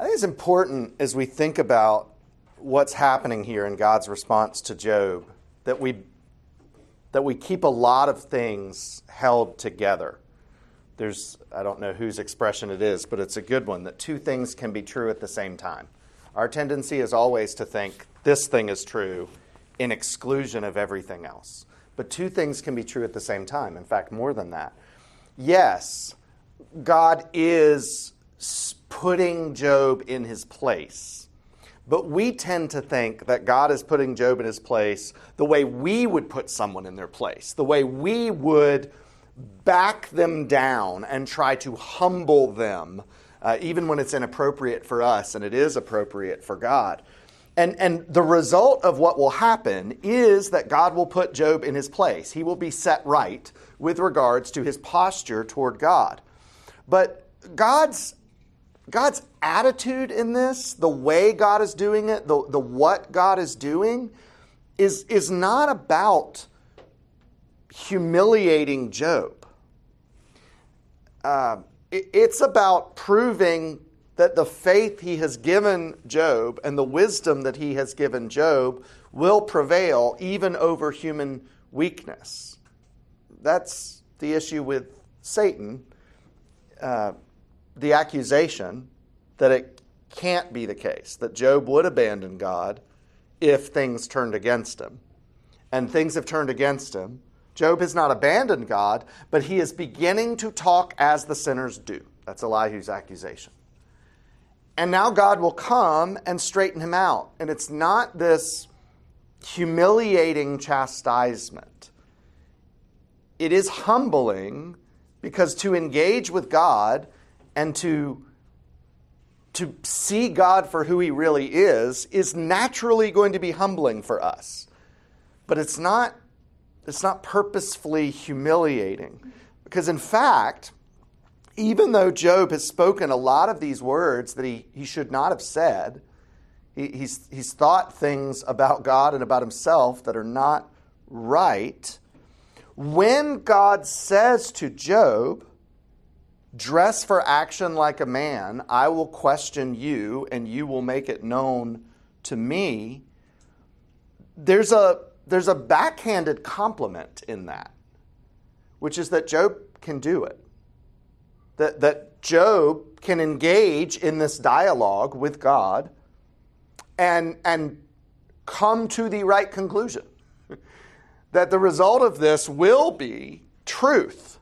I think it's important as we think about what's happening here in God's response to Job that we that we keep a lot of things held together. There's I don't know whose expression it is, but it's a good one that two things can be true at the same time. Our tendency is always to think this thing is true in exclusion of everything else. But two things can be true at the same time. In fact, more than that. Yes, God is putting Job in his place. But we tend to think that God is putting Job in his place the way we would put someone in their place, the way we would back them down and try to humble them, uh, even when it's inappropriate for us and it is appropriate for God. And, and the result of what will happen is that God will put Job in his place. He will be set right with regards to his posture toward God. But God's God's attitude in this, the way God is doing it, the, the what God is doing, is, is not about humiliating Job. Uh, it, it's about proving that the faith he has given Job and the wisdom that he has given Job will prevail even over human weakness. That's the issue with Satan. Uh, the accusation that it can't be the case, that Job would abandon God if things turned against him. And things have turned against him. Job has not abandoned God, but he is beginning to talk as the sinners do. That's Elihu's accusation. And now God will come and straighten him out. And it's not this humiliating chastisement, it is humbling because to engage with God and to to see God for who he really is is naturally going to be humbling for us. But it's not it's not purposefully humiliating. Because in fact, even though Job has spoken a lot of these words that he, he should not have said, he, he's, he's thought things about God and about himself that are not right. When God says to Job, Dress for action like a man. I will question you, and you will make it known to me. There's a, there's a backhanded compliment in that, which is that Job can do it. That, that Job can engage in this dialogue with God and, and come to the right conclusion. that the result of this will be truth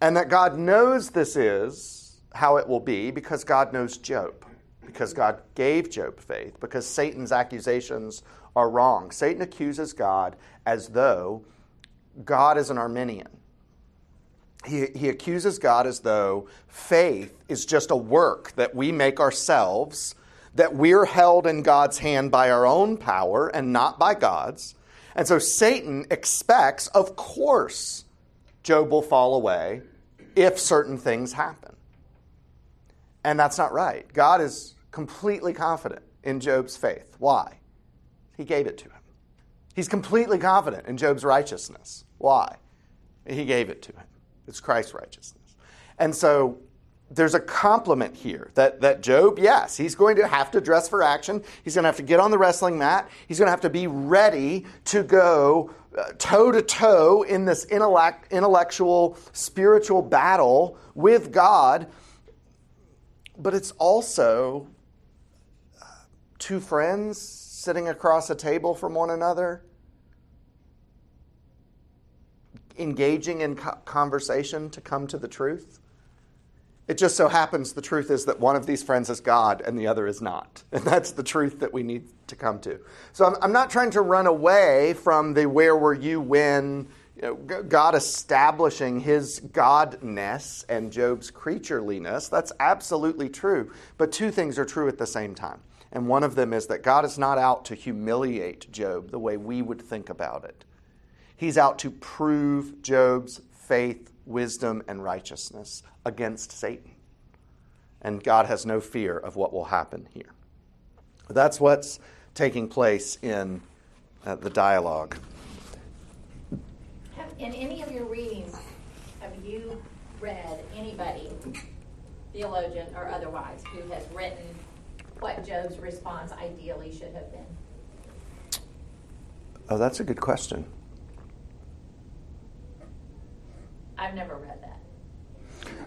and that God knows this is how it will be because God knows Job, because God gave Job faith, because Satan's accusations are wrong. Satan accuses God as though God is an Arminian. He, he accuses God as though faith is just a work that we make ourselves, that we're held in God's hand by our own power and not by God's. And so Satan expects, of course, Job will fall away if certain things happen. And that's not right. God is completely confident in Job's faith. Why? He gave it to him. He's completely confident in Job's righteousness. Why? He gave it to him. It's Christ's righteousness. And so there's a compliment here that, that Job, yes, he's going to have to dress for action. He's going to have to get on the wrestling mat. He's going to have to be ready to go toe to toe in this intellect, intellectual, spiritual battle with God. But it's also uh, two friends sitting across a table from one another, engaging in conversation to come to the truth. It just so happens the truth is that one of these friends is God and the other is not. And that's the truth that we need to come to. So I'm, I'm not trying to run away from the where were you when you know, God establishing his godness and Job's creatureliness. That's absolutely true. But two things are true at the same time. And one of them is that God is not out to humiliate Job the way we would think about it. He's out to prove Job's faith, wisdom, and righteousness against Satan. And God has no fear of what will happen here. That's what's taking place in uh, the dialogue. Have, in any of your readings, have you read anybody theologian or otherwise who has written what Job's response ideally should have been? Oh, that's a good question. I've never read that.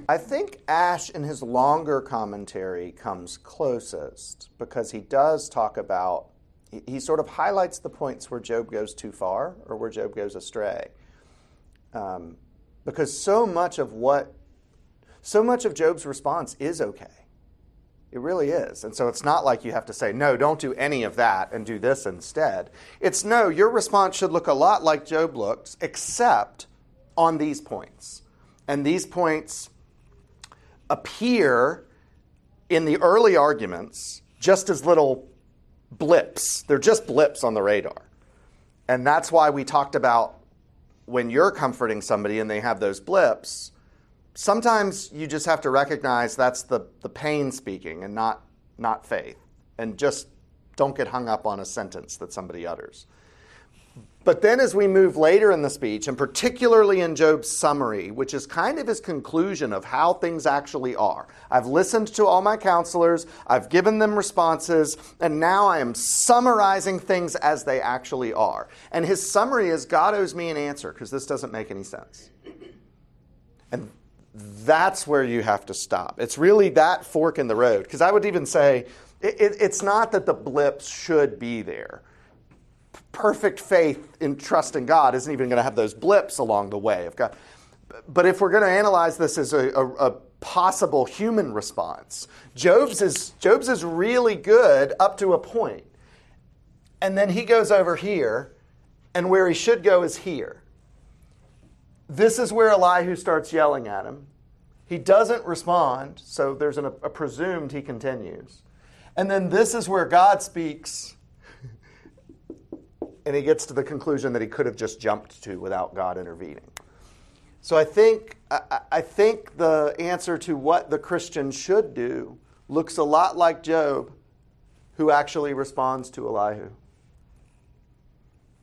I think Ash, in his longer commentary, comes closest because he does talk about, he, he sort of highlights the points where Job goes too far or where Job goes astray. Um, because so much of what, so much of Job's response is okay. It really is. And so it's not like you have to say, no, don't do any of that and do this instead. It's no, your response should look a lot like Job looks, except on these points. And these points appear in the early arguments just as little blips. They're just blips on the radar. And that's why we talked about when you're comforting somebody and they have those blips, sometimes you just have to recognize that's the, the pain speaking and not, not faith. And just don't get hung up on a sentence that somebody utters. But then, as we move later in the speech, and particularly in Job's summary, which is kind of his conclusion of how things actually are, I've listened to all my counselors, I've given them responses, and now I am summarizing things as they actually are. And his summary is God owes me an answer because this doesn't make any sense. And that's where you have to stop. It's really that fork in the road. Because I would even say it, it, it's not that the blips should be there perfect faith in trusting God isn't even going to have those blips along the way of God. But if we're going to analyze this as a, a, a possible human response, Job's is, Job's is really good up to a point. And then he goes over here, and where he should go is here. This is where Elihu starts yelling at him. He doesn't respond, so there's an, a presumed he continues. And then this is where God speaks and he gets to the conclusion that he could have just jumped to without God intervening. So I think, I, I think the answer to what the Christian should do looks a lot like Job, who actually responds to Elihu.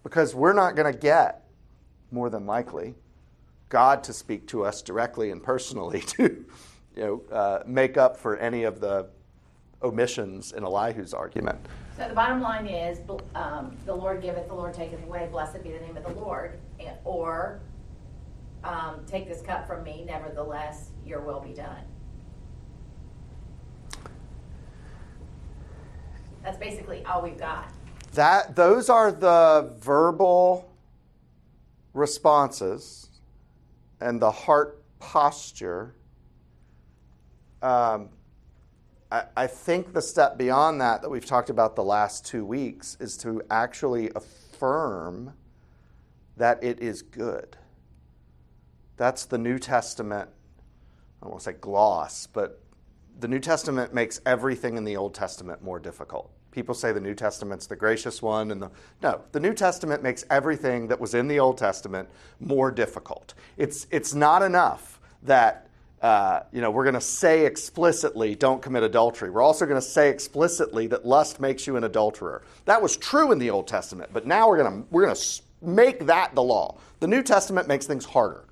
Because we're not going to get, more than likely, God to speak to us directly and personally to you know, uh, make up for any of the omissions in Elihu's argument. So the bottom line is, um, the Lord giveth, the Lord taketh away, blessed be the name of the Lord, or um, take this cup from me, nevertheless, your will be done. That's basically all we've got. That those are the verbal responses and the heart posture. Um, I, think the step beyond that that we've talked about the last two weeks is to actually affirm that it is good. That's the New Testament, I won't say gloss, but the New Testament makes everything in the Old Testament more difficult. People say the New Testament's the gracious one, and the no, the New Testament makes everything that was in the Old Testament more difficult. It's it's not enough that uh, you know, we're going to say explicitly, don't commit adultery. We're also going to say explicitly that lust makes you an adulterer. That was true in the Old Testament, but now we're going to we're going to make that the law. The New Testament makes things harder,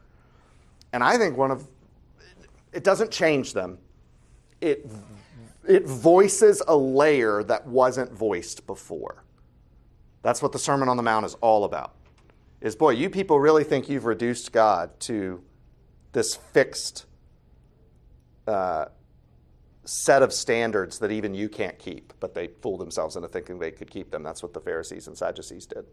and I think one of it doesn't change them. It it voices a layer that wasn't voiced before. That's what the Sermon on the Mount is all about. Is boy, you people really think you've reduced God to this fixed uh, set of standards that even you can't keep, but they fool themselves into thinking they could keep them. That's what the Pharisees and Sadducees did.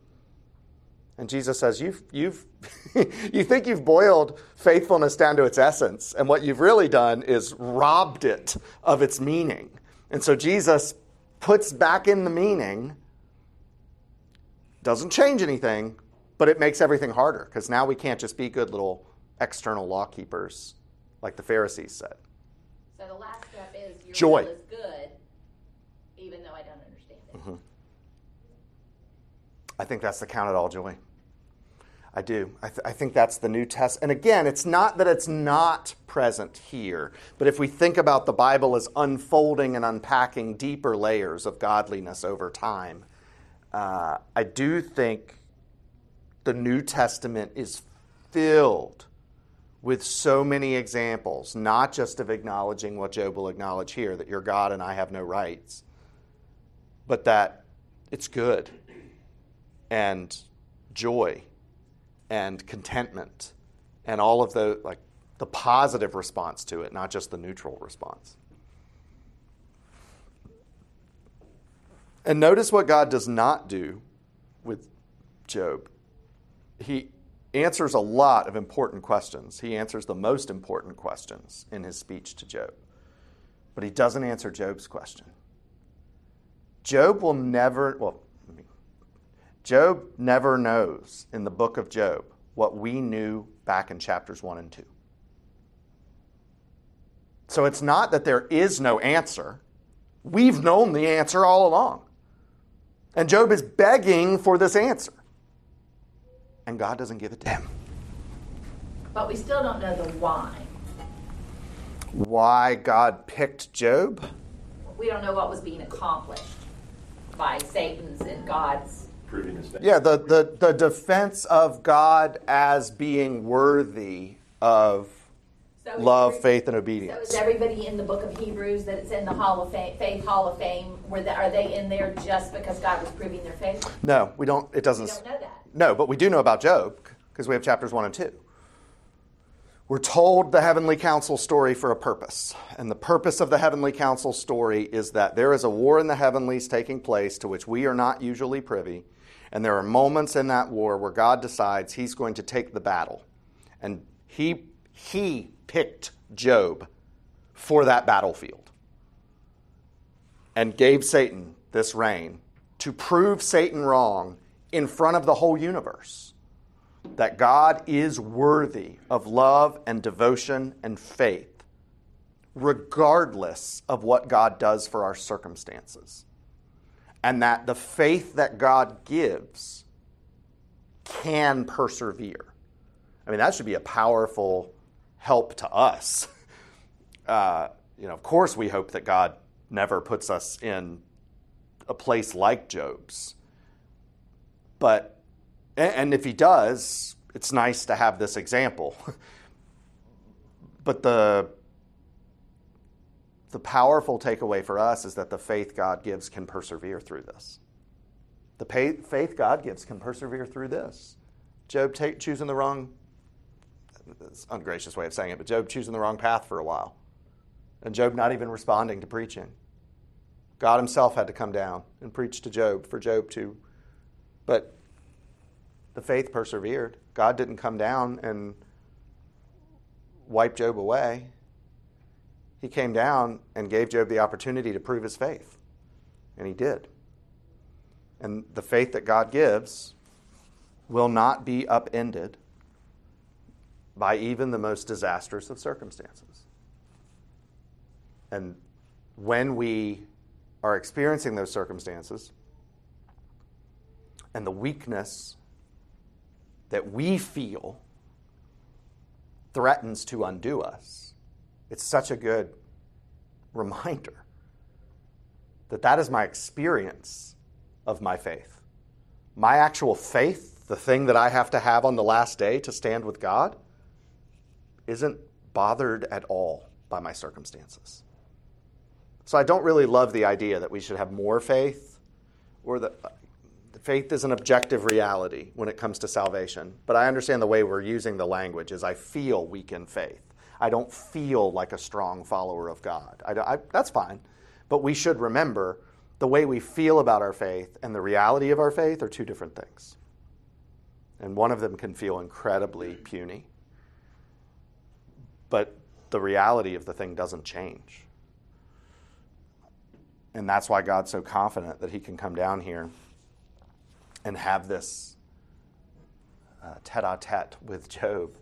And Jesus says, You've, you've you think you've boiled faithfulness down to its essence, and what you've really done is robbed it of its meaning. And so Jesus puts back in the meaning, doesn't change anything, but it makes everything harder because now we can't just be good little external law keepers like the Pharisees said. So the last step is your Joy. is good, even though I don't understand it. Mm-hmm. I think that's the count it all joy. I do. I, th- I, think that's the New Testament. And again, it's not that it's not present here, but if we think about the Bible as unfolding and unpacking deeper layers of godliness over time, uh, I do think the New Testament is filled with so many examples, not just of acknowledging what Job will acknowledge here that you're God and I have no rights, but that it's good and joy and contentment and all of the like the positive response to it, not just the neutral response. And notice what God does not do with Job. He answers a lot of important questions. He answers the most important questions in his speech to Job. But he doesn't answer Job's question. Job will never, well, Job never knows in the book of Job what we knew back in chapters 1 and 2. So it's not that there is no answer. We've known the answer all along. And Job is begging for this answer. And God doesn't give it to him. But we still don't know the why. Why God picked Job? We don't know what was being accomplished by Satan's and God's. Proving his thing. Yeah, the, the, the defense of God as being worthy of so love, faith, and obedience. So is everybody in the book of Hebrews that it's in the Hall of Fame, Faith Hall of Fame? Were they, are they in there just because God was proving their faith? No, we don't. It doesn't. We don't know that. No, but we do know about Job because we have chapters one and two. We're told the heavenly council story for a purpose. And the purpose of the heavenly council story is that there is a war in the heavenlies taking place to which we are not usually privy. And there are moments in that war where God decides he's going to take the battle. And he, he picked Job for that battlefield and gave Satan this rein to prove Satan wrong in front of the whole universe that God is worthy of love and devotion and faith, regardless of what God does for our circumstances. And that the faith that God gives can persevere. I mean, that should be a powerful help to us. Uh, you know, of course, we hope that God never puts us in a place like Job's. But and if he does, it's nice to have this example. but the the powerful takeaway for us is that the faith God gives can persevere through this. The faith God gives can persevere through this. Job choosing the wrong, it's ungracious way of saying it, but Job choosing the wrong path for a while. And Job not even responding to preaching. God himself had to come down and preach to Job for Job to. But the faith persevered. God didn't come down and wipe Job away. He came down and gave Job the opportunity to prove his faith. And he did. And the faith that God gives will not be upended by even the most disastrous of circumstances. And when we are experiencing those circumstances and the weakness that we feel threatens to undo us. It's such a good reminder that that is my experience of my faith. My actual faith, the thing that I have to have on the last day to stand with God, isn't bothered at all by my circumstances. So I don't really love the idea that we should have more faith or that faith is an objective reality when it comes to salvation, but I understand the way we're using the language is I feel weak in faith. I don't feel like a strong follower of God. I, I, that's fine. But we should remember the way we feel about our faith and the reality of our faith are two different things. And one of them can feel incredibly puny, but the reality of the thing doesn't change. And that's why God's so confident that He can come down here and have this tete a tete with Job,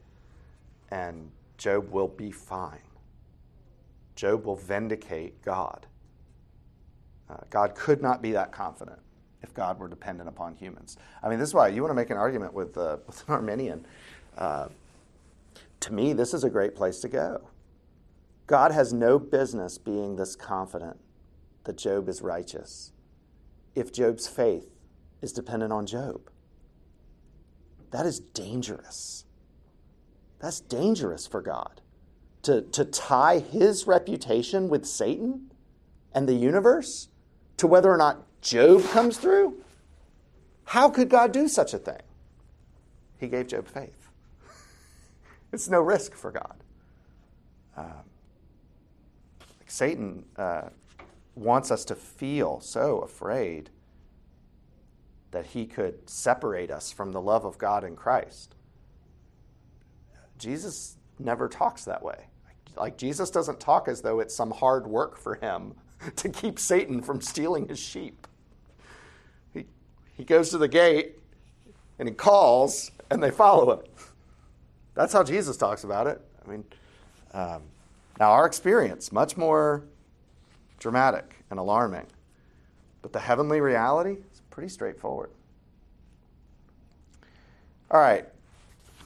and Job will be fine. Job will vindicate God. Uh, God could not be that confident if God were dependent upon humans. I mean, this is why you want to make an argument with, uh, with an Arminian. Uh, to me, this is a great place to go. God has no business being this confident that Job is righteous if Job's faith is dependent on Job. That is dangerous. That's dangerous for God. To, to tie his reputation with Satan and the universe to whether or not Job comes through? How could God do such a thing? He gave Job faith. it's no risk for God. Um, Satan uh, wants us to feel so afraid that he could separate us from the love of God in Christ. Jesus never talks that way. Like, Jesus doesn't talk as though it's some hard work for him to keep Satan from stealing his sheep. He, he goes to the gate and he calls, and they follow him. That's how Jesus talks about it. I mean, um, now our experience, much more dramatic and alarming. But the heavenly reality pretty straightforward. All right.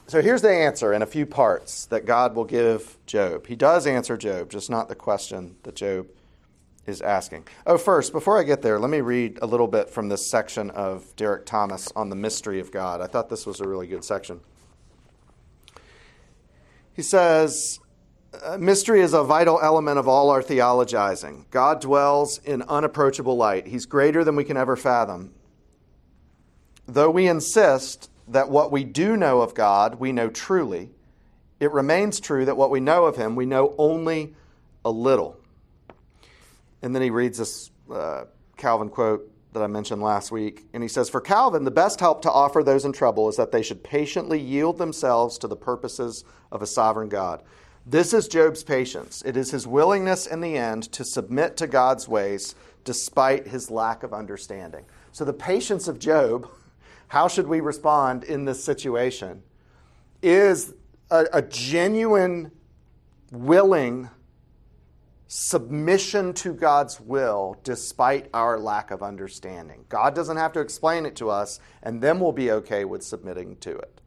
So here's the answer in a few parts that God will give Job. He does answer Job, just not the question that Job is asking. Oh, first, before I get there, let me read a little bit from this section of Derek Thomas on the mystery of God. I thought this was a really good section. He says, mystery is a vital element of all our theologizing. God dwells in unapproachable light. He's greater than we can ever fathom. Though we insist that what we do know of God, we know truly, it remains true that what we know of Him, we know only a little. And then he reads this uh, Calvin quote that I mentioned last week. And he says, For Calvin, the best help to offer those in trouble is that they should patiently yield themselves to the purposes of a sovereign God. This is Job's patience. It is his willingness in the end to submit to God's ways despite his lack of understanding. So, the patience of Job, how should we respond in this situation, is a, a genuine, willing submission to God's will despite our lack of understanding. God doesn't have to explain it to us, and then we'll be okay with submitting to it.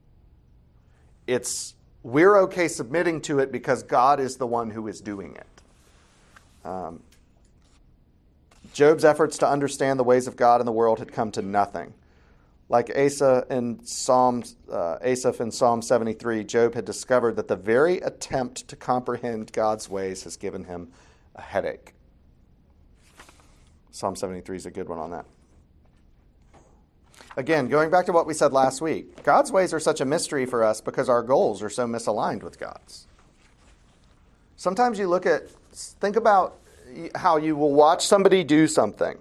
It's we're okay submitting to it because God is the one who is doing it. Um, Job's efforts to understand the ways of God in the world had come to nothing. Like Asa in Psalm, uh, Asaph in Psalm 73, Job had discovered that the very attempt to comprehend God's ways has given him a headache. Psalm 73 is a good one on that. Again, going back to what we said last week, God's ways are such a mystery for us because our goals are so misaligned with God's. Sometimes you look at, think about how you will watch somebody do something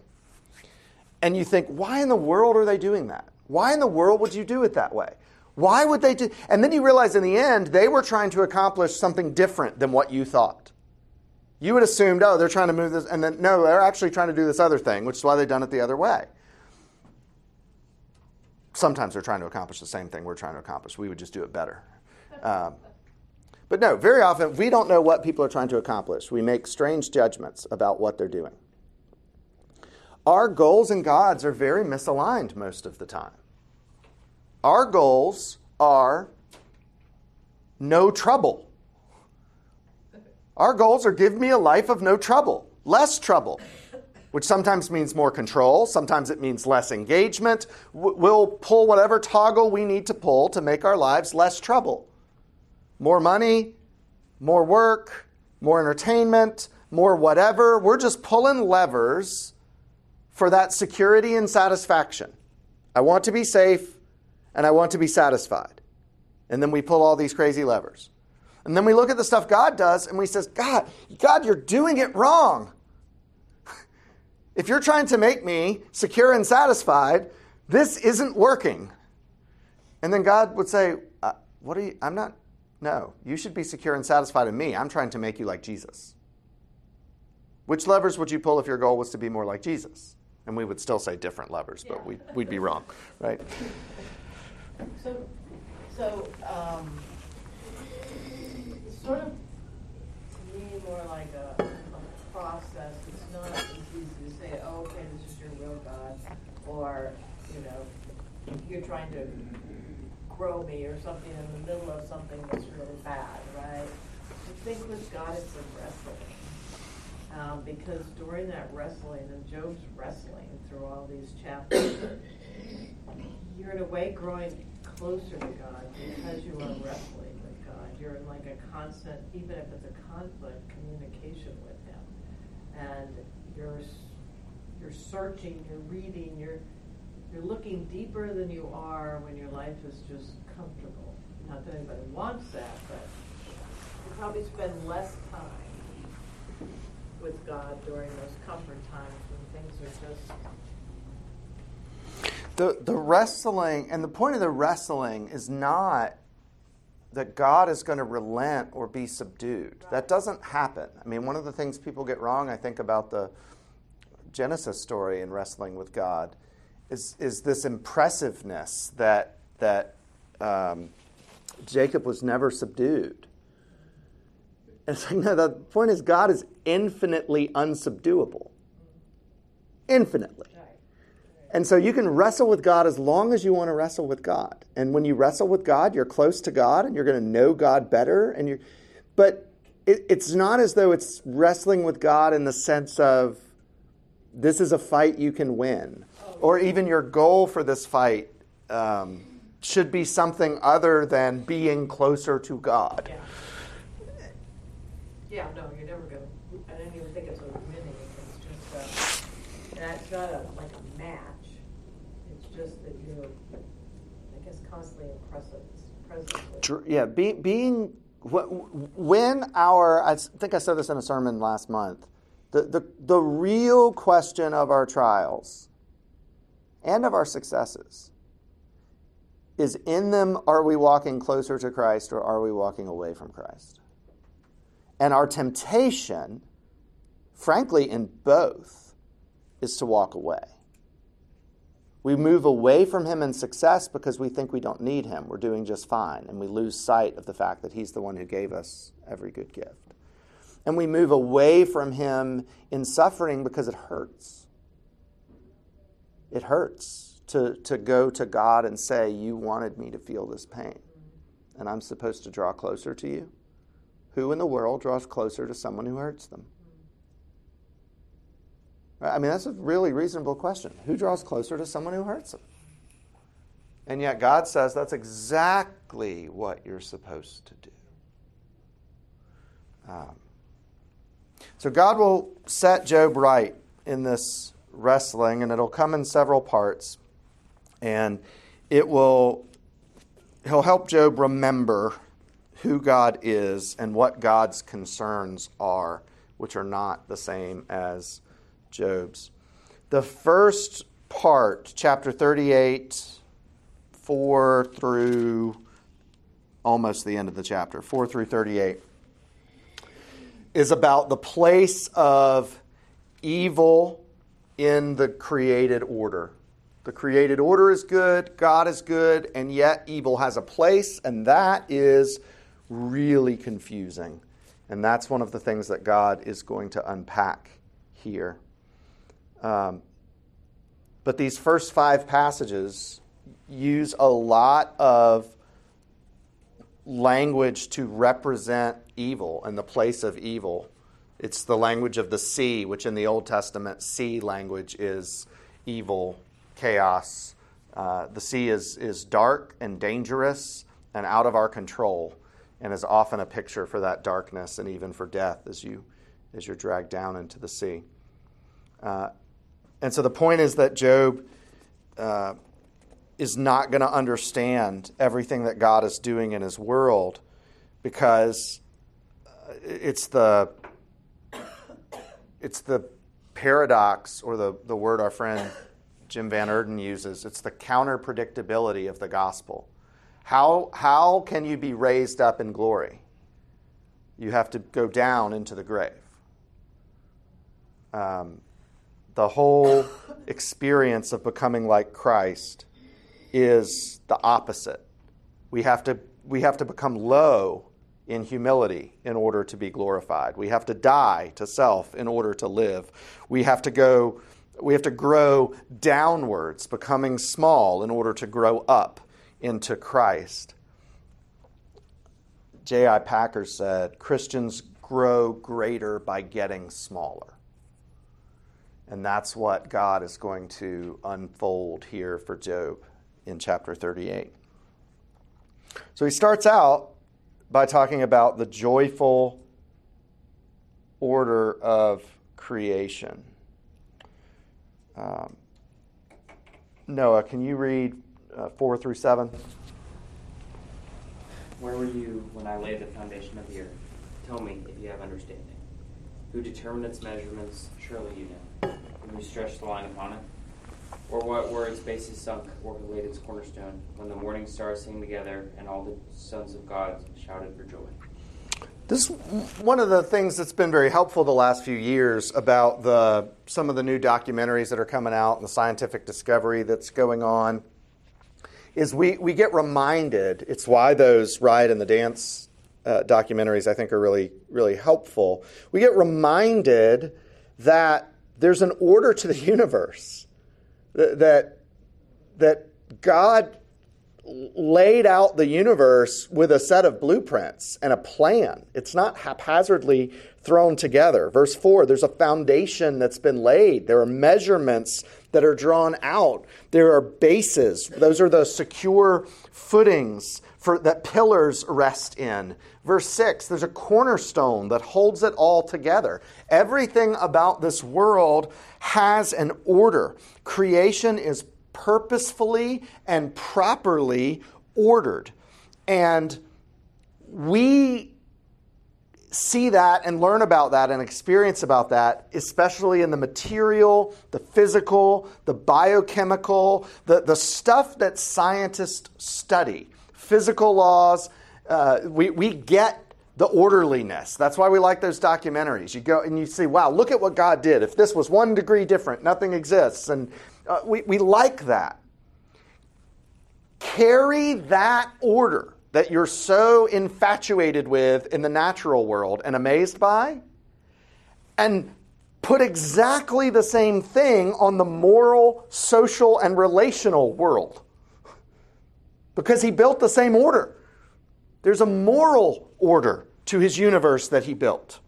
and you think, why in the world are they doing that? Why in the world would you do it that way? Why would they do? And then you realize in the end, they were trying to accomplish something different than what you thought. You would assumed, oh, they're trying to move this, and then no, they're actually trying to do this other thing, which is why they've done it the other way sometimes they're trying to accomplish the same thing we're trying to accomplish. We would just do it better. Um, but no, very often we don't know what people are trying to accomplish. We make strange judgments about what they're doing. Our goals and God's are very misaligned most of the time. Our goals are no trouble. Our goals are give me a life of no trouble, less trouble which sometimes means more control, sometimes it means less engagement. We'll pull whatever toggle we need to pull to make our lives less trouble. More money, more work, more entertainment, more whatever. We're just pulling levers for that security and satisfaction. I want to be safe and I want to be satisfied. And then we pull all these crazy levers. And then we look at the stuff God does and we says, God, God, you're doing it wrong. If you're trying to make me secure and satisfied, this isn't working. And then God would say, uh, What are you? I'm not. No, you should be secure and satisfied in me. I'm trying to make you like Jesus. Which levers would you pull if your goal was to be more like Jesus? And we would still say different levers, but we'd, we'd be wrong, right? So, so um, it's sort of to me more like a, a process. It's not as easy to say, oh, okay, this is your will, God, or, you know, you're trying to grow me or something in the middle of something that's really bad, right? I think with God it's a wrestling. Um, because during that wrestling, and Job's wrestling through all these chapters, you're in a way growing closer to God because you are wrestling with God. You're in like a constant, even if it's a conflict, communication with Him, and you're you're searching, you're reading, you're you're looking deeper than you are when your life is just comfortable. Not that anybody wants that, but you probably spend less time with God during those comfort times when things are just the the wrestling and the point of the wrestling is not that God is going to relent or be subdued. That doesn't happen. I mean, one of the things people get wrong, I think, about the Genesis story in wrestling with God is is this impressiveness that that um, Jacob was never subdued. And it's like, no, the point is God is infinitely unsubduable. Infinitely. And so you can wrestle with God as long as you want to wrestle with God. And when you wrestle with God, you're close to God and you're going to know God better. And you're, but it, it's not as though it's wrestling with God in the sense of this is a fight you can win, or even your goal for this fight um, should be something other than being closer to God. Yeah. Yeah, no, you're never gonna. I didn't even think it's a winning. It's just uh, a, that's not a like a match. It's just that you're, I guess, constantly in presence. presence Yeah, be, being when our I think I said this in a sermon last month. The, the, the real question of our trials and of our successes is in them are we walking closer to Christ or are we walking away from Christ? And our temptation, frankly, in both, is to walk away. We move away from Him in success because we think we don't need Him. We're doing just fine. And we lose sight of the fact that He's the one who gave us every good gift. And we move away from Him in suffering because it hurts. It hurts to, to go to God and say, You wanted me to feel this pain, and I'm supposed to draw closer to you. Who in the world draws closer to someone who hurts them? I mean, that's a really reasonable question. Who draws closer to someone who hurts them? And yet, God says that's exactly what you're supposed to do. Um, so, God will set Job right in this wrestling, and it'll come in several parts. And it will, he'll help Job remember who God is and what God's concerns are, which are not the same as Job's. The first part, chapter 38, 4 through almost the end of the chapter, 4 through 38, is about the place of evil in the created order. The created order is good, God is good, and yet evil has a place, and that is really confusing. And that's one of the things that God is going to unpack here. Um, but these first five passages use a lot of language to represent evil and the place of evil. It's the language of the sea, which in the Old Testament, sea language is evil, chaos. Uh, the sea is, is dark and dangerous and out of our control and is often a picture for that darkness and even for death as you as you're dragged down into the sea. Uh, and so the point is that Job uh, is not going to understand everything that God is doing in his world because uh, it's the it's the paradox or the, the word our friend Jim Van Erden uses. It's the counter predictability of the gospel. How, how can you be raised up in glory? You have to go down into the grave. Um, the whole experience of becoming like Christ is the opposite. We have to, we have to become low in humility in order to be glorified. We have to die to self in order to live. We have to go we have to grow downwards, becoming small in order to grow up into Christ. J.I. Packer said Christians grow greater by getting smaller. And that's what God is going to unfold here for Job in chapter 38. So he starts out by talking about the joyful order of creation. Um, Noah, can you read uh, 4 through 7? Where were you when I laid the foundation of the earth? Tell me if you have understanding. Who determined its measurements? Surely you know. When who stretched the line upon it? Or what were its bases sunk, or who laid its cornerstone, when the morning stars sang together and all the sons of God shouted for joy? This is one of the things that's been very helpful the last few years about the some of the new documentaries that are coming out and the scientific discovery that's going on is we, we get reminded. It's why those Riot and the Dance uh, documentaries I think are really really helpful. We get reminded that there's an order to the universe that that God laid out the universe with a set of blueprints and a plan. It's not haphazardly thrown together. Verse 4 there's a foundation that's been laid, there are measurements that are drawn out, there are bases. Those are the secure footings for, that pillars rest in. Verse 6 there's a cornerstone that holds it all together. Everything about this world has an order. Creation is purposefully and properly ordered. And we see that and learn about that and experience about that, especially in the material, the physical, the biochemical, the, the stuff that scientists study, physical laws. Uh, we, we get the orderliness. That's why we like those documentaries. You go and you see, wow, look at what God did. If this was one degree different, nothing exists. And uh, we, we like that. Carry that order that you're so infatuated with in the natural world and amazed by, and put exactly the same thing on the moral, social, and relational world. Because he built the same order. There's a moral order to his universe that he built.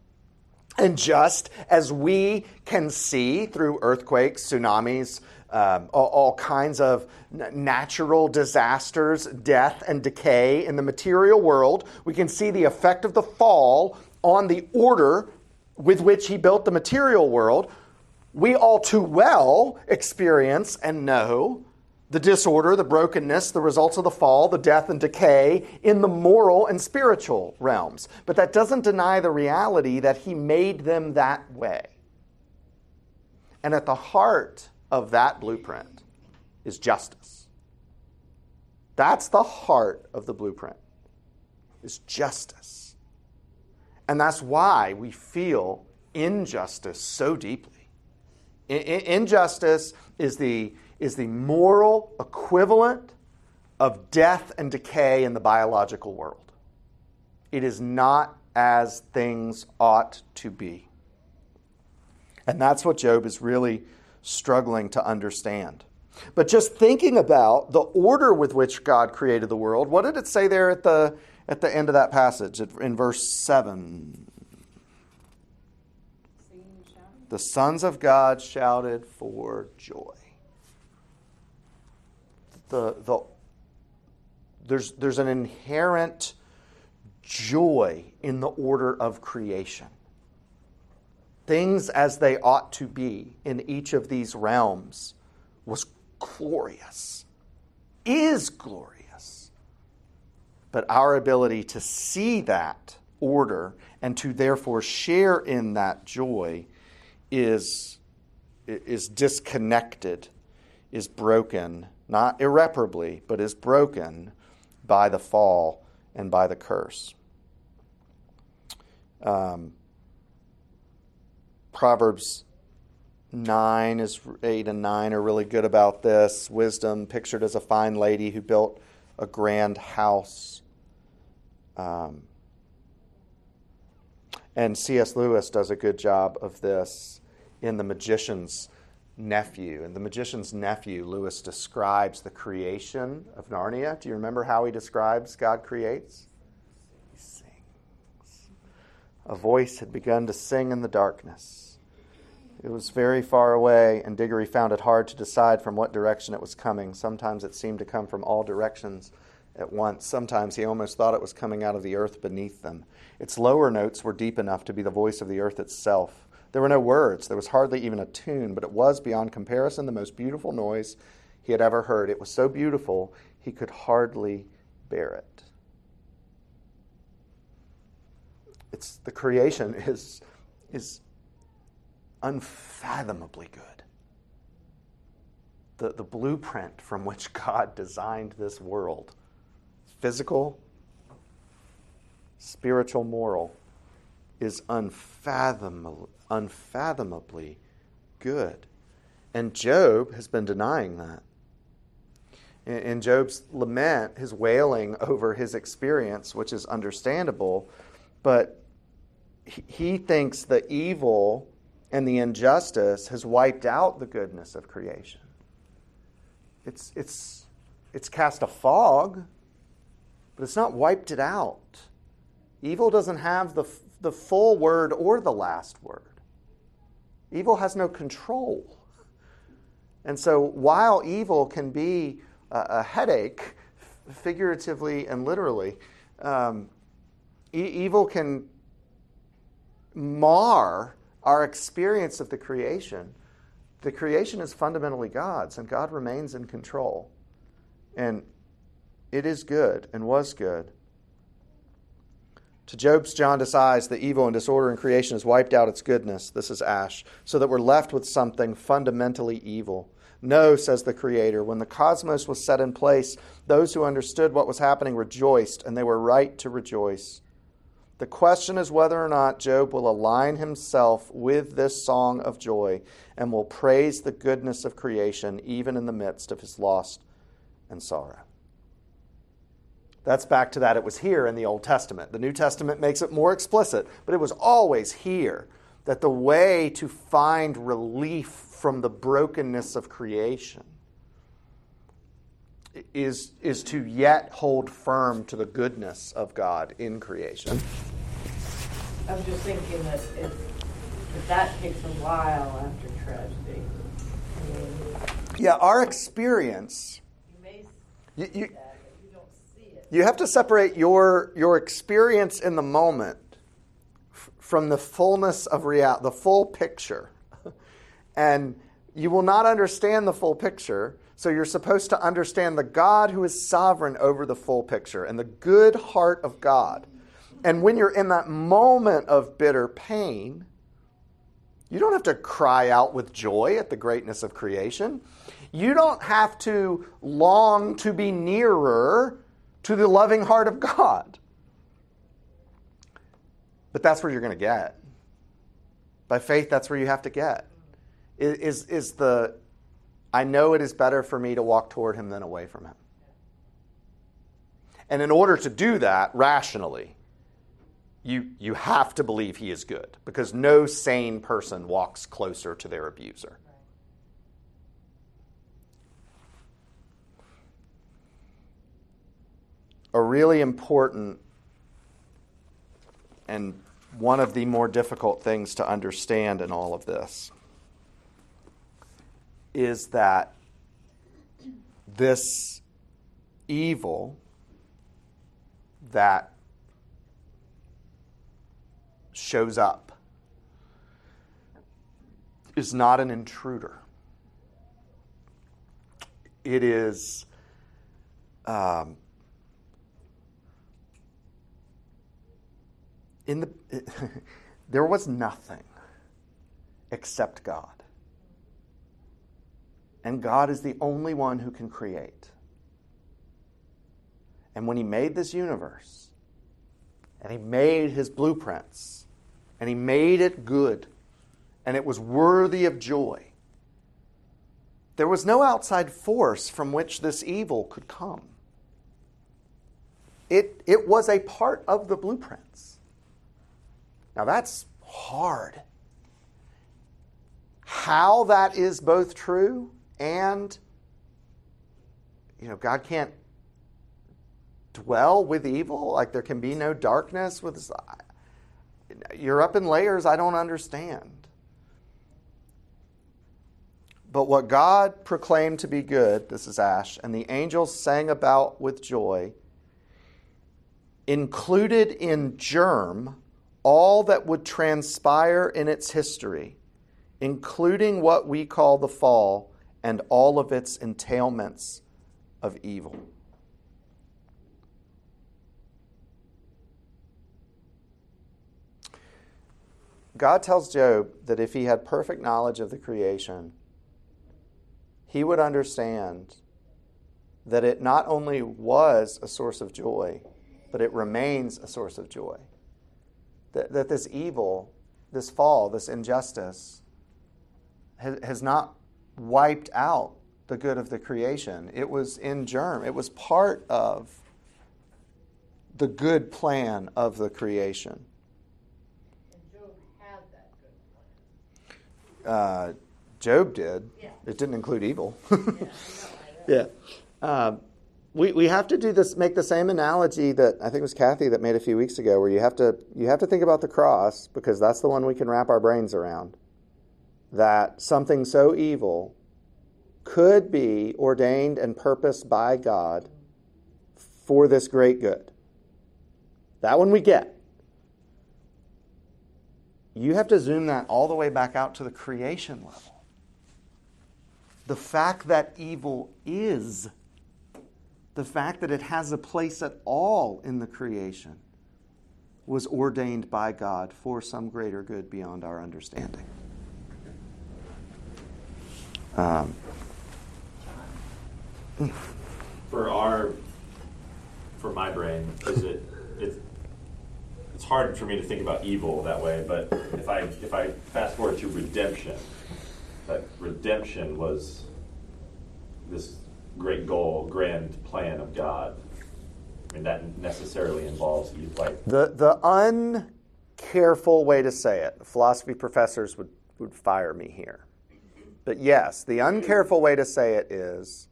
And just as we can see through earthquakes, tsunamis, um, all, all, kinds of natural disasters, death, and decay in the material world. We can see the effect of the fall on the order with which he built the material world. We all too well experience and know the disorder, the brokenness, the results of the fall, the death and decay in the moral and spiritual realms. But that doesn't deny the reality that he made them that way. And at the heart of that blueprint is justice. That's the heart of the blueprint. Is justice. And that's why we feel injustice so deeply. Injustice is the, is the moral equivalent of death and decay in the biological world. It is not as things ought to be. And that's what Job is really struggling to understand. But just thinking about the order with which God created the world, what did it say there at the, at the end of that passage in verse 7? The sons of God shouted for joy. The, the, there's, there's an inherent joy in the order of creation things as they ought to be in each of these realms was glorious, is glorious. But our ability to see that order and to therefore share in that joy is, is disconnected, is broken, not irreparably, but is broken by the fall and by the curse. Um, Proverbs 9 is 8 and 9 are really good about this. Wisdom pictured as a fine lady who built a grand house. Um, and C.S. Lewis does a good job of this in The Magician's Nephew. In The Magician's Nephew, Lewis describes the creation of Narnia. Do you remember how he describes God creates? He sings. A voice had begun to sing in the darkness. It was very far away, and Diggory found it hard to decide from what direction it was coming. Sometimes it seemed to come from all directions at once. Sometimes he almost thought it was coming out of the earth beneath them. Its lower notes were deep enough to be the voice of the earth itself. There were no words, there was hardly even a tune, but it was beyond comparison the most beautiful noise he had ever heard. It was so beautiful he could hardly bear it. It's the creation is is unfathomably good. The, the blueprint from which God designed this world physical, spiritual, moral is unfathomably, unfathomably good. And Job has been denying that. In, Job's lament, his wailing over his experience, which is understandable, but he thinks the evil and the injustice has wiped out the goodness of creation. It's, it's, it's cast a fog, but it's not wiped it out. Evil doesn't have the, the full word or the last word. Evil has no control. And so, while evil can be a, a headache, figuratively and literally, um, e- evil can mar our experience of the creation. The creation is fundamentally God's, and God remains in control. And it is good and was good. To Job's jaundiced eyes, the evil and disorder in creation has wiped out its goodness. This is Ash, so that we're left with something fundamentally evil. No, says the Creator, when the cosmos was set in place, those who understood what was happening rejoiced, and they were right to rejoice. The question is whether or not Job will align himself with this song of joy and will praise the goodness of creation even in the midst of his loss and sorrow. That's back to that it was here in the Old Testament. The New Testament makes it more explicit, but it was always here that the way to find relief from the brokenness of creation is, is to yet hold firm to the goodness of God in creation. I'm just thinking that if, if that takes a while after tragedy, I mean, Yeah, our experience, you may you, see you, that, you don't see it. you have to separate your, your experience in the moment f- from the fullness of reality, the full picture. and you will not understand the full picture, so you're supposed to understand the God who is sovereign over the full picture and the good heart of God. And when you're in that moment of bitter pain, you don't have to cry out with joy at the greatness of creation. You don't have to long to be nearer to the loving heart of God. But that's where you're going to get. By faith, that's where you have to get. Is, is the, I know it is better for me to walk toward him than away from him. And in order to do that rationally, you, you have to believe he is good because no sane person walks closer to their abuser. A really important and one of the more difficult things to understand in all of this is that this evil that shows up is not an intruder. It is um, in the there was nothing except God. And God is the only one who can create. And when he made this universe, and he made his blueprints, and he made it good, and it was worthy of joy. There was no outside force from which this evil could come. It, it was a part of the blueprints. Now that's hard. How that is both true and, you know, God can't dwell with evil, like there can be no darkness with you're up in layers I don't understand. But what God proclaimed to be good, this is Ash, and the angels sang about with joy, included in germ all that would transpire in its history, including what we call the fall and all of its entailments of evil. God tells Job that if he had perfect knowledge of the creation, he would understand that it not only was a source of joy, but it remains a source of joy. That, that this evil, this fall, this injustice has, has not wiped out the good of the creation. It was in germ, it was part of the good plan of the creation. And Job had that good plan. Uh, Job did. Yeah. It didn't include evil. Yeah, I know, I know. yeah. Um, we, we have to do this make the same analogy that I think it was Kathy that made a few weeks ago where you have to you have to think about the cross because that's the one we can wrap our brains around that something so evil could be ordained and purposed by God for this great good. That one we get. You have to zoom that all the way back out to the creation level. The fact that evil is, the fact that it has a place at all in the creation, was ordained by God for some greater good beyond our understanding. Um, for our for my brain is it it's it's hard for me to think about evil that way but if i if i fast forward to redemption that redemption was this great goal grand plan of god i mean that necessarily involves like the, the uncareful way to say it, philosophy professors would, would fire me here. But yes, the uncareful way to say it is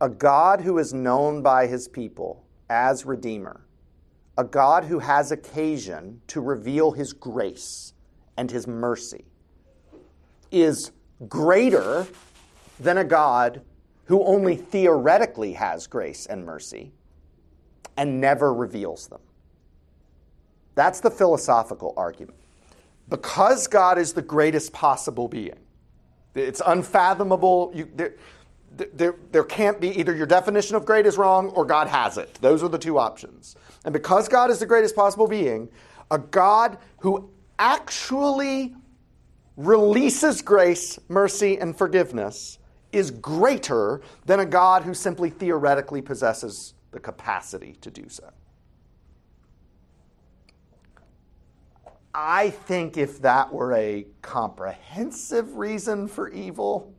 a God who is known by his people as Redeemer, a God who has occasion to reveal his grace and his mercy, is greater than a God who only theoretically has grace and mercy and never reveals them. That's the philosophical argument. Because God is the greatest possible being, it's unfathomable. You, there, there, there can't be either your definition of great is wrong or God has it. Those are the two options. And because God is the greatest possible being, a God who actually releases grace, mercy, and forgiveness is greater than a God who simply theoretically possesses the capacity to do so. I think if that were a comprehensive reason for evil,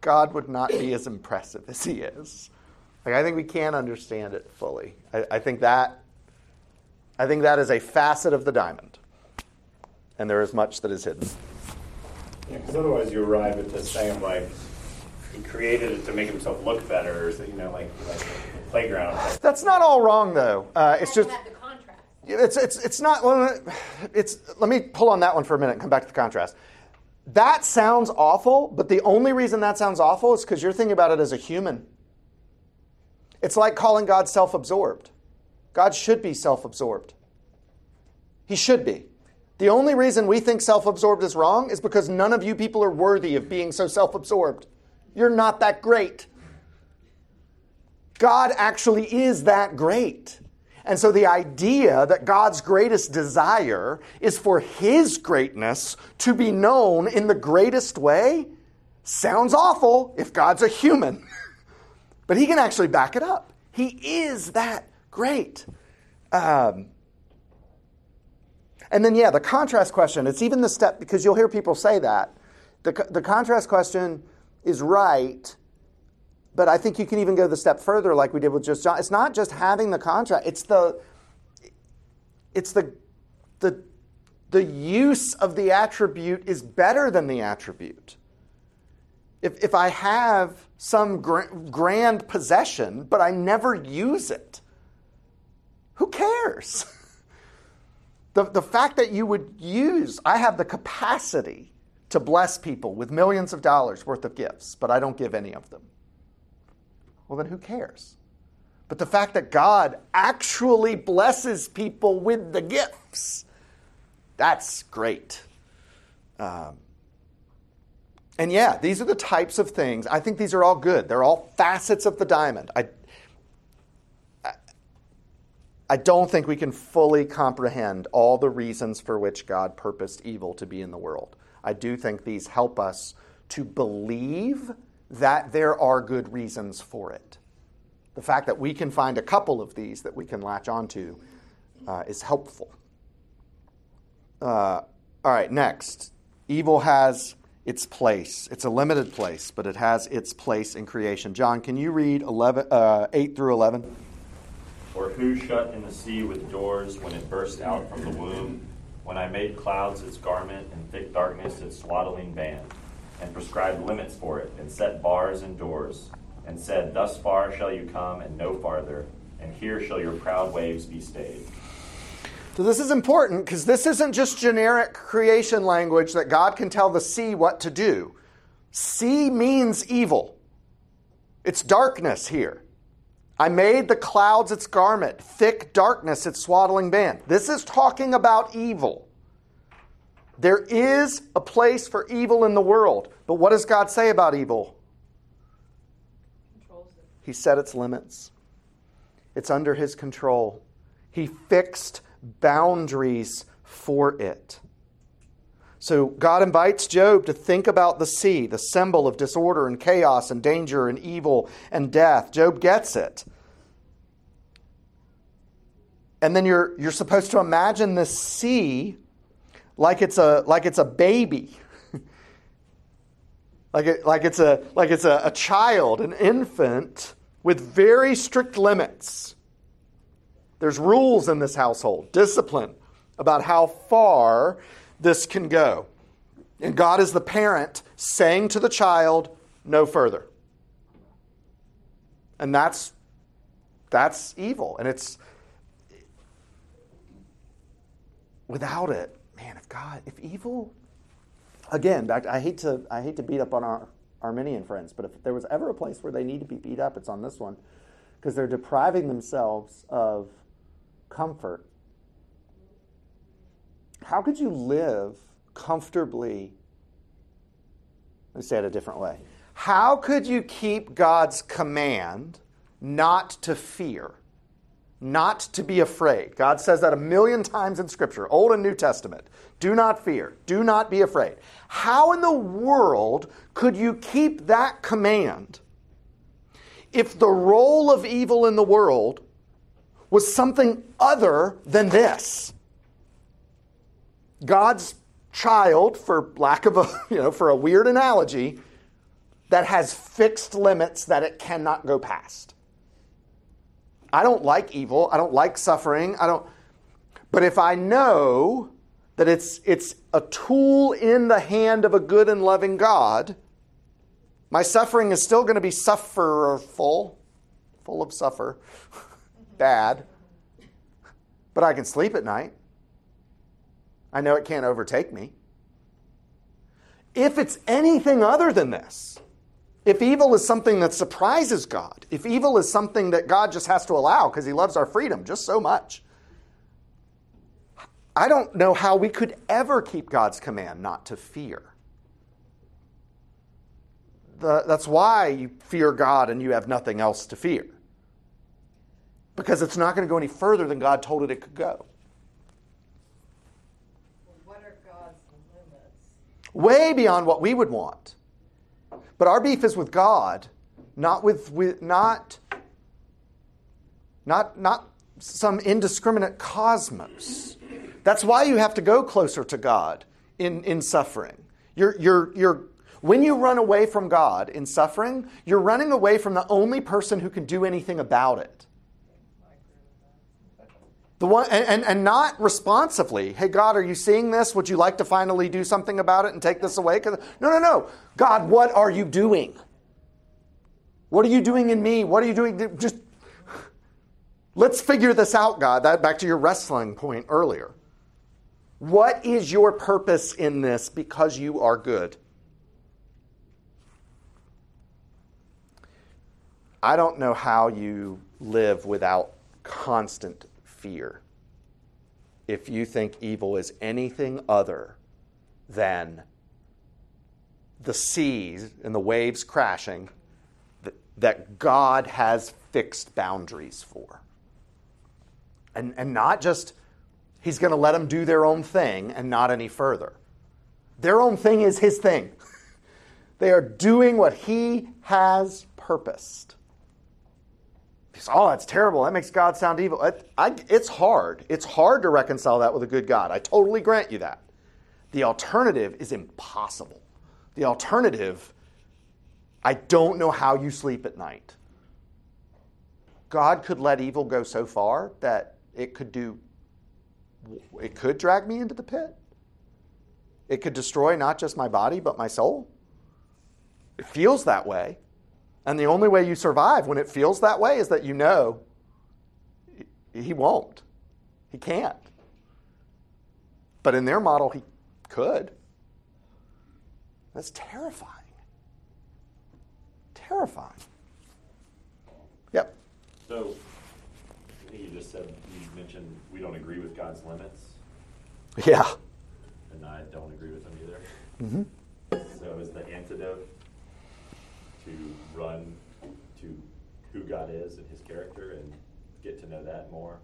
God would not be as impressive as he is. Like I think we can't understand it fully. I, I think that I think that is a facet of the diamond. And there is much that is hidden. Yeah, because otherwise you arrive at this thing of like he created it to make himself look better, or so, you know, like like a playground. That's not all wrong though. Uh, it's just the contrast. It's, it's, it's not, well, it's, let me pull on that one for a minute and come back to the contrast. That sounds awful, but the only reason that sounds awful is because you're thinking about it as a human. It's like calling God self absorbed. God should be self absorbed. He should be. The only reason we think self absorbed is wrong is because none of you people are worthy of being so self absorbed. You're not that great. God actually is that great. And so the idea that God's greatest desire is for His greatness to be known in the greatest way sounds awful if God's a human. but He can actually back it up. He is that great. Um, and then, yeah, the contrast question, it's even the step, because you'll hear people say that. The, the contrast question is right but I think you can even go the step further, like we did with just John. It's not just having the contract; it's the it's the the the use of the attribute is better than the attribute. If if I have some grand possession, but I never use it, who cares? the the fact that you would use, I have the capacity to bless people with millions of dollars worth of gifts, but I don't give any of them well, then who cares? but the fact that God actually blesses people with the gifts. That's great. Um, and yeah, these are the types of things. I think these are all good. They're all facets of the diamond. I, I, I don't think we can fully comprehend all the reasons for which God purposed evil to be in the world. I do think these help us to believe that there are good reasons for it. The fact that we can find a couple of these that we can latch onto uh, is helpful. Uh, all right, next. Evil has its place. It's a limited place, but it has its place in creation. John, can you read 11, uh, 8 through 11? Or who shut in the sea with doors when it burst out from the womb? When I made clouds its garment and thick darkness its swaddling band, and prescribed limits for it, and set bars and doors, and said, Thus far shall you come, and no farther, and here shall your proud waves be stayed. So, this is important because this isn't just generic creation language that God can tell the sea what to do. Sea means evil, it's darkness here. I made the clouds its garment, thick darkness its swaddling band. This is talking about evil. There is a place for evil in the world, but what does God say about evil? He set its limits. It's under his control. He fixed boundaries for it. So God invites Job to think about the sea, the symbol of disorder and chaos and danger and evil and death. Job gets it. And then you're, you're supposed to imagine the sea like it's a, like it's a baby. like, it, like it's, a, like it's a, a child, an infant, with very strict limits. There's rules in this household, discipline about how far this can go. And God is the parent saying to the child, no further. And that's that's evil. And it's without it, God, if evil again, back I hate to I hate to beat up on our Arminian friends, but if there was ever a place where they need to be beat up, it's on this one. Because they're depriving themselves of comfort. How could you live comfortably? Let me say it a different way. How could you keep God's command not to fear, not to be afraid? God says that a million times in Scripture, Old and New Testament. Do not fear, do not be afraid. How in the world could you keep that command if the role of evil in the world was something other than this. God's child, for lack of a, you know, for a weird analogy, that has fixed limits that it cannot go past. I don't like evil. I don't like suffering. I don't. But if I know that it's, it's a tool in the hand of a good and loving God, my suffering is still going to be sufferful, full of suffer bad, but I can sleep at night. I know it can't overtake me. If it's anything other than this, if evil is something that surprises God, if evil is something that God just has to allow because he loves our freedom just so much, I don't know how we could ever keep God's command not to fear. The, that's why you fear God and you have nothing else to fear because it's not going to go any further than God told it it could go. What are God's limits? Way beyond what we would want. But our beef is with God, not with, with not, not, not some indiscriminate cosmos. That's why you have to go closer to God in, in suffering. You're, you're, you're, when you run away from God in suffering, you're running away from the only person who can do anything about it. The one, and, and, and, not responsively. Hey, God, are you seeing this? Would you like to finally do something about it and take this away? No, no, no. God, what are you doing? What are you doing in me? What are you doing? Just let's figure this out, God. That back to your wrestling point earlier. What is your purpose in this because you are good? I don't know how you live without constant fear if you think evil is anything other than the seas and the waves crashing that, God has fixed boundaries for. And, and not just he's going to let them do their own thing and not any further. Their own thing is his thing. they are doing what he has purposed. Oh, that's terrible. That makes God sound evil. I, it's hard. It's hard to reconcile that with a good God. I totally grant you that. The alternative is impossible. The alternative, I don't know how you sleep at night. God could let evil go so far that it could do it could drag me into the pit. It could destroy not just my body, but my soul. It feels that way. And the only way you survive when it feels that way is that you know he won't. He can't. But in their model, he could. That's terrifying. Terrifying. Yep. So, I think you just said, you mentioned we don't agree with God's limits. Yeah. And I don't agree with them either. Mm-hmm. So, is the antidote to run to who God is and his character and get to know that more?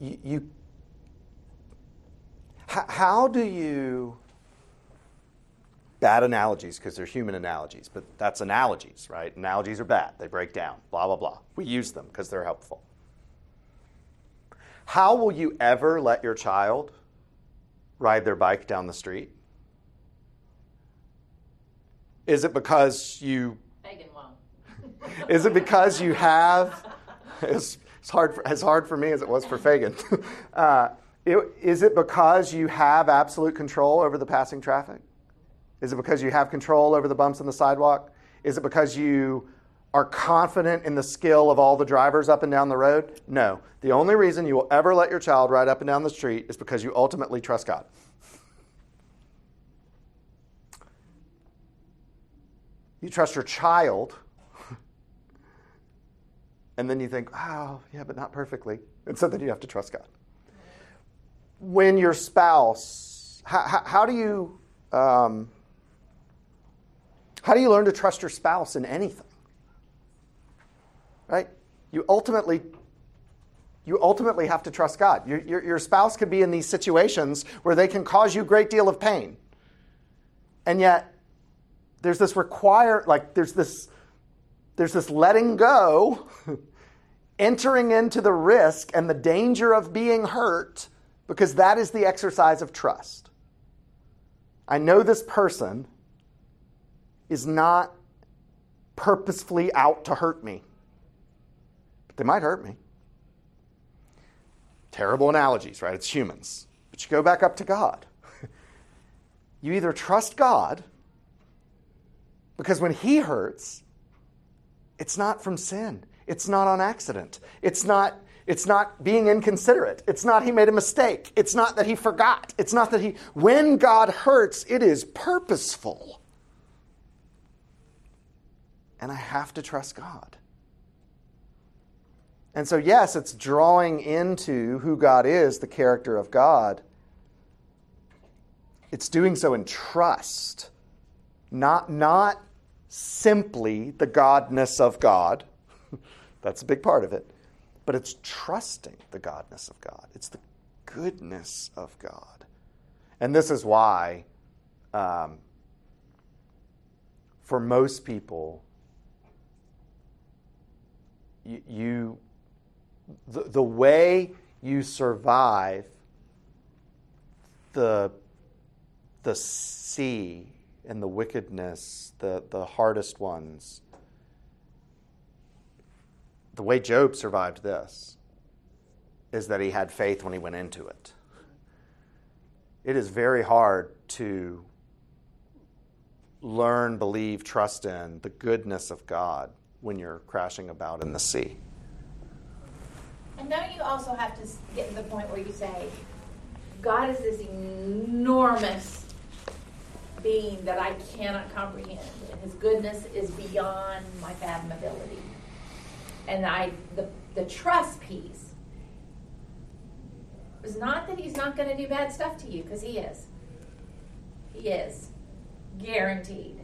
You, you how, how do you bad analogies because they're human analogies, but that's analogies, right? Analogies are bad. They break down, blah, blah, blah. We use them because they're helpful. How will you ever let your child ride their bike down the street? Is it because you. Megan won't. is it because you have. It's, it's hard for, as hard for me as it was for Fagan. Uh, it, is it because you have absolute control over the passing traffic? Is it because you have control over the bumps in the sidewalk? Is it because you are confident in the skill of all the drivers up and down the road? No. The only reason you will ever let your child ride up and down the street is because you ultimately trust God. You trust your child, and then you think, oh, yeah, but not perfectly. And so then you have to trust God. When your spouse, how, how, do you. Um, how do you learn to trust your spouse in anything? Right? You ultimately you ultimately have to trust God. Your, your, your, spouse could be in these situations where they can cause you a great deal of pain. And yet, there's this require, like, there's this, there's this letting go, entering into the risk and the danger of being hurt, because that is the exercise of trust. I know this person, is not purposefully out to hurt me. But they might hurt me. Terrible analogies, right? It's humans. But you go back up to God. you either trust God, because when He hurts, it's not from sin. It's not on accident. It's not, it's not being inconsiderate. It's not he made a mistake. It's not that he forgot. It's not that he, when God hurts, it is purposeful and I have to trust God. And so, yes, it's drawing into who God is, the character of God. It's doing so in trust, not, not simply the godness of God. That's a big part of it. But it's trusting the godness of God, it's the goodness of God. And this is why, um, for most people, you, you the, the way you survive the, the sea and the wickedness, the, the hardest ones, the way Job survived this is that he had faith when he went into it. It is very hard to learn, believe, trust in the goodness of God when you're crashing about in the sea. And don't you also have to get to the point where you say, God is this enormous being that I cannot comprehend, and His goodness is beyond my fathomability. And I, the, the trust piece is not that he's not going to do bad stuff to you, because he is. He is. Guaranteed.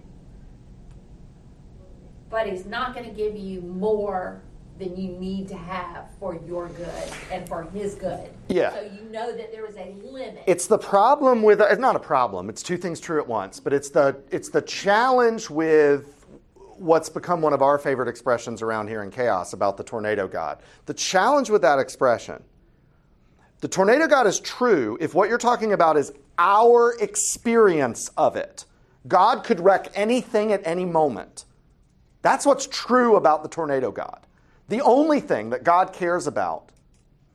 But he's not going to give you more than you need to have for your good and for his good. Yeah. So you know that there is a limit. It's the problem with it's not a problem. It's two things true at once, but it's the it's the challenge with what's become one of our favorite expressions around here in chaos about the tornado god. The challenge with that expression. The tornado god is true if what you're talking about is our experience of it. God could wreck anything at any moment. That's what's true about the tornado god. The only thing that God cares about,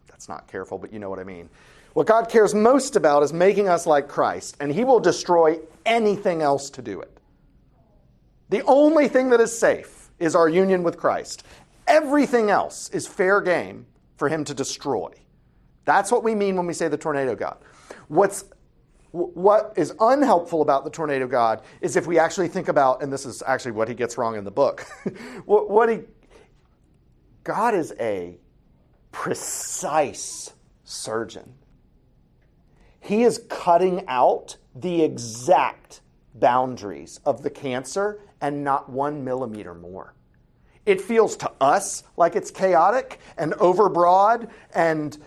that's not careful, but you know what I mean. What God cares most about is making us like Christ, and He will destroy anything else to do it. The only thing that is safe is our union with Christ. Everything else is fair game for Him to destroy. That's what we mean when we say the tornado God. What's what is unhelpful about the tornado God is if we actually think about, and this is actually what he gets wrong in the book, what he God is a precise surgeon. He is cutting out the exact boundaries of the cancer and not one millimeter more. It feels to us like it's chaotic and overbroad, and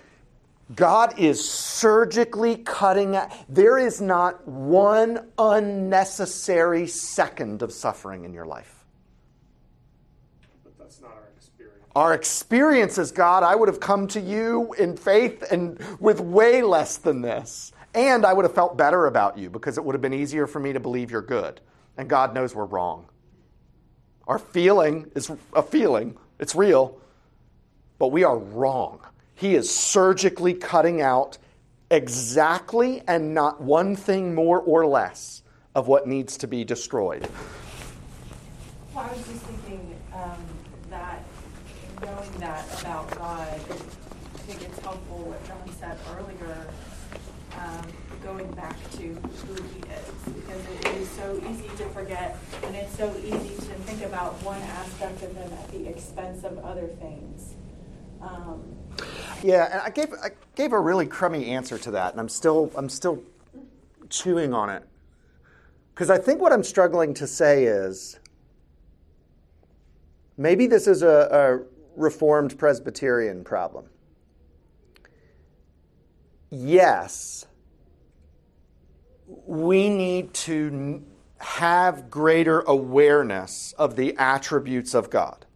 God is surgically cutting out. There is not one unnecessary second of suffering in your life. Our experience God, I would have come to you in faith and with way less than this. And I would have felt better about you because it would have been easier for me to believe you're good. And God knows we're wrong. Our feeling is a feeling, it's real, but we are wrong. He is surgically cutting out exactly and not one thing more or less of what needs to be destroyed. Well, I was just thinking um, knowing that about God, I think it's helpful what John said earlier, um, going back to who he is, because it is so easy to forget, and it's so easy to think about one aspect of him at the expense of other things. Um, yeah, and I gave I gave a really crummy answer to that, and I'm still I'm still chewing on it because I think what I'm struggling to say is maybe this is a, Reformed Presbyterian problem? Yes, we need to have greater awareness of the attributes of God.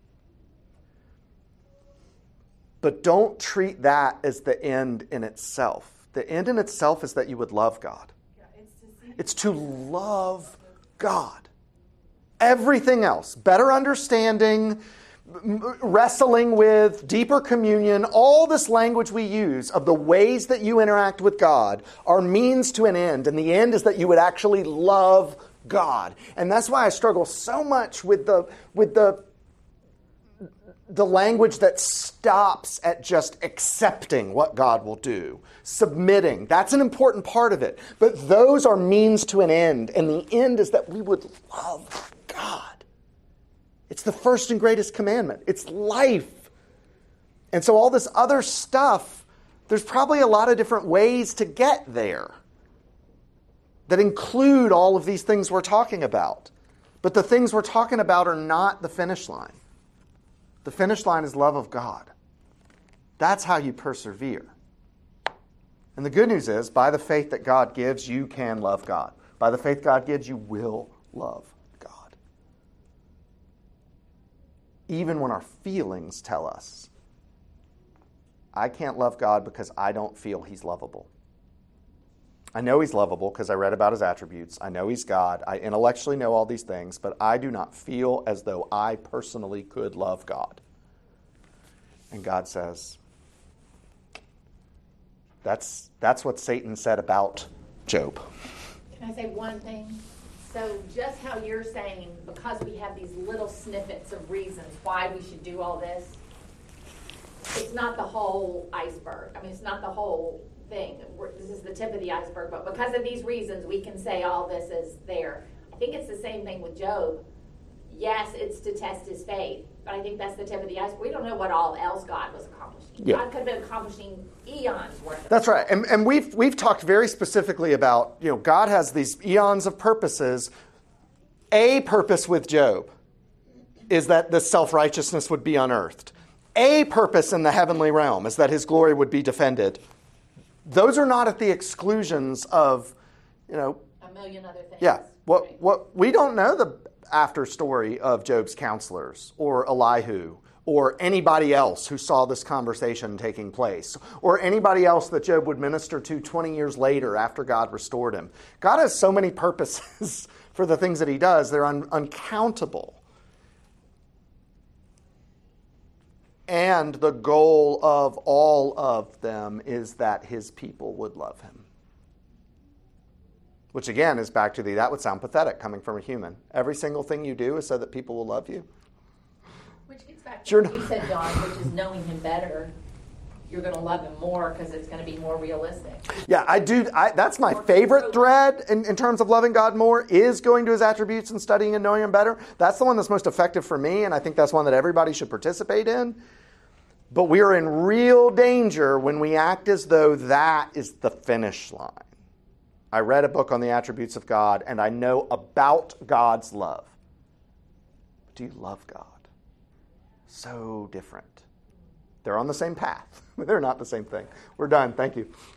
But don't treat that as the end in itself. The end in itself is that you would love God. It's to love God. Everything else, better understanding, wrestling with, deeper communion, all this language we use of the ways that you interact with God are means to an end. And the end is that you would actually love God. And that's why I struggle so much with the, with the, the language that stops at just accepting what God will do, submitting. That's an important part of it. But those are means to an end. And the end is that we would love God. It's the first and greatest commandment. It's life. And so, all this other stuff, there's probably a lot of different ways to get there that include all of these things we're talking about. But the things we're talking about are not the finish line. The finish line is love of God. That's how you persevere. And the good news is, by the faith that God gives, you can love God. By the faith God gives, you will love even when our feelings tell us, I can't love God because I don't feel He's lovable. I know He's lovable because I read about His attributes. I know He's God. I intellectually know all these things, but I do not feel as though I personally could love God. And God says, that's, that's what Satan said about Job. Can I say one thing? So just how you're saying, because we have these little snippets of reasons why we should do all this, it's not the whole iceberg. I mean, it's not the whole thing. We're, this is the tip of the iceberg. But because of these reasons, we can say all this is there. I think it's the same thing with Job. yes, it's to test his faith, but I think that's the tip of the iceberg. We don't know what all else God was accomplishing. Yeah. God could have been accomplishing eons worth. That's right. And, and we've, we've talked very specifically about, you know, God has these eons of purposes. A purpose with Job is that the self righteousness would be unearthed. A purpose in the heavenly realm is that his glory would be defended. Those are not at the exclusions of, you know, a million other things. yeah. What, what, we don't know the after story of Job's counselors or Elihu or anybody else who saw this conversation taking place or anybody else that Job would minister to 20 years later after God restored him. God has so many purposes for the things that he does, they're un- uncountable. And the goal of all of them is that his people would love him. Which again is back to the that would sound pathetic coming from a human. Every single thing you do is so that people will love you. Which gets back to you said, John, which is knowing him better. You're going to love him more because it's going to be more realistic. Yeah, I do. I, that's my favorite thread in, in terms of loving God more is going to his attributes and studying and knowing him better. That's the one that's most effective for me, and I think that's one that everybody should participate in. But we are in real danger when we act as though that is the finish line. I read a book on the attributes of God, and I know about God's love. Do you love God? So different. They're on the same path, they're not the same thing. We're done. Thank you.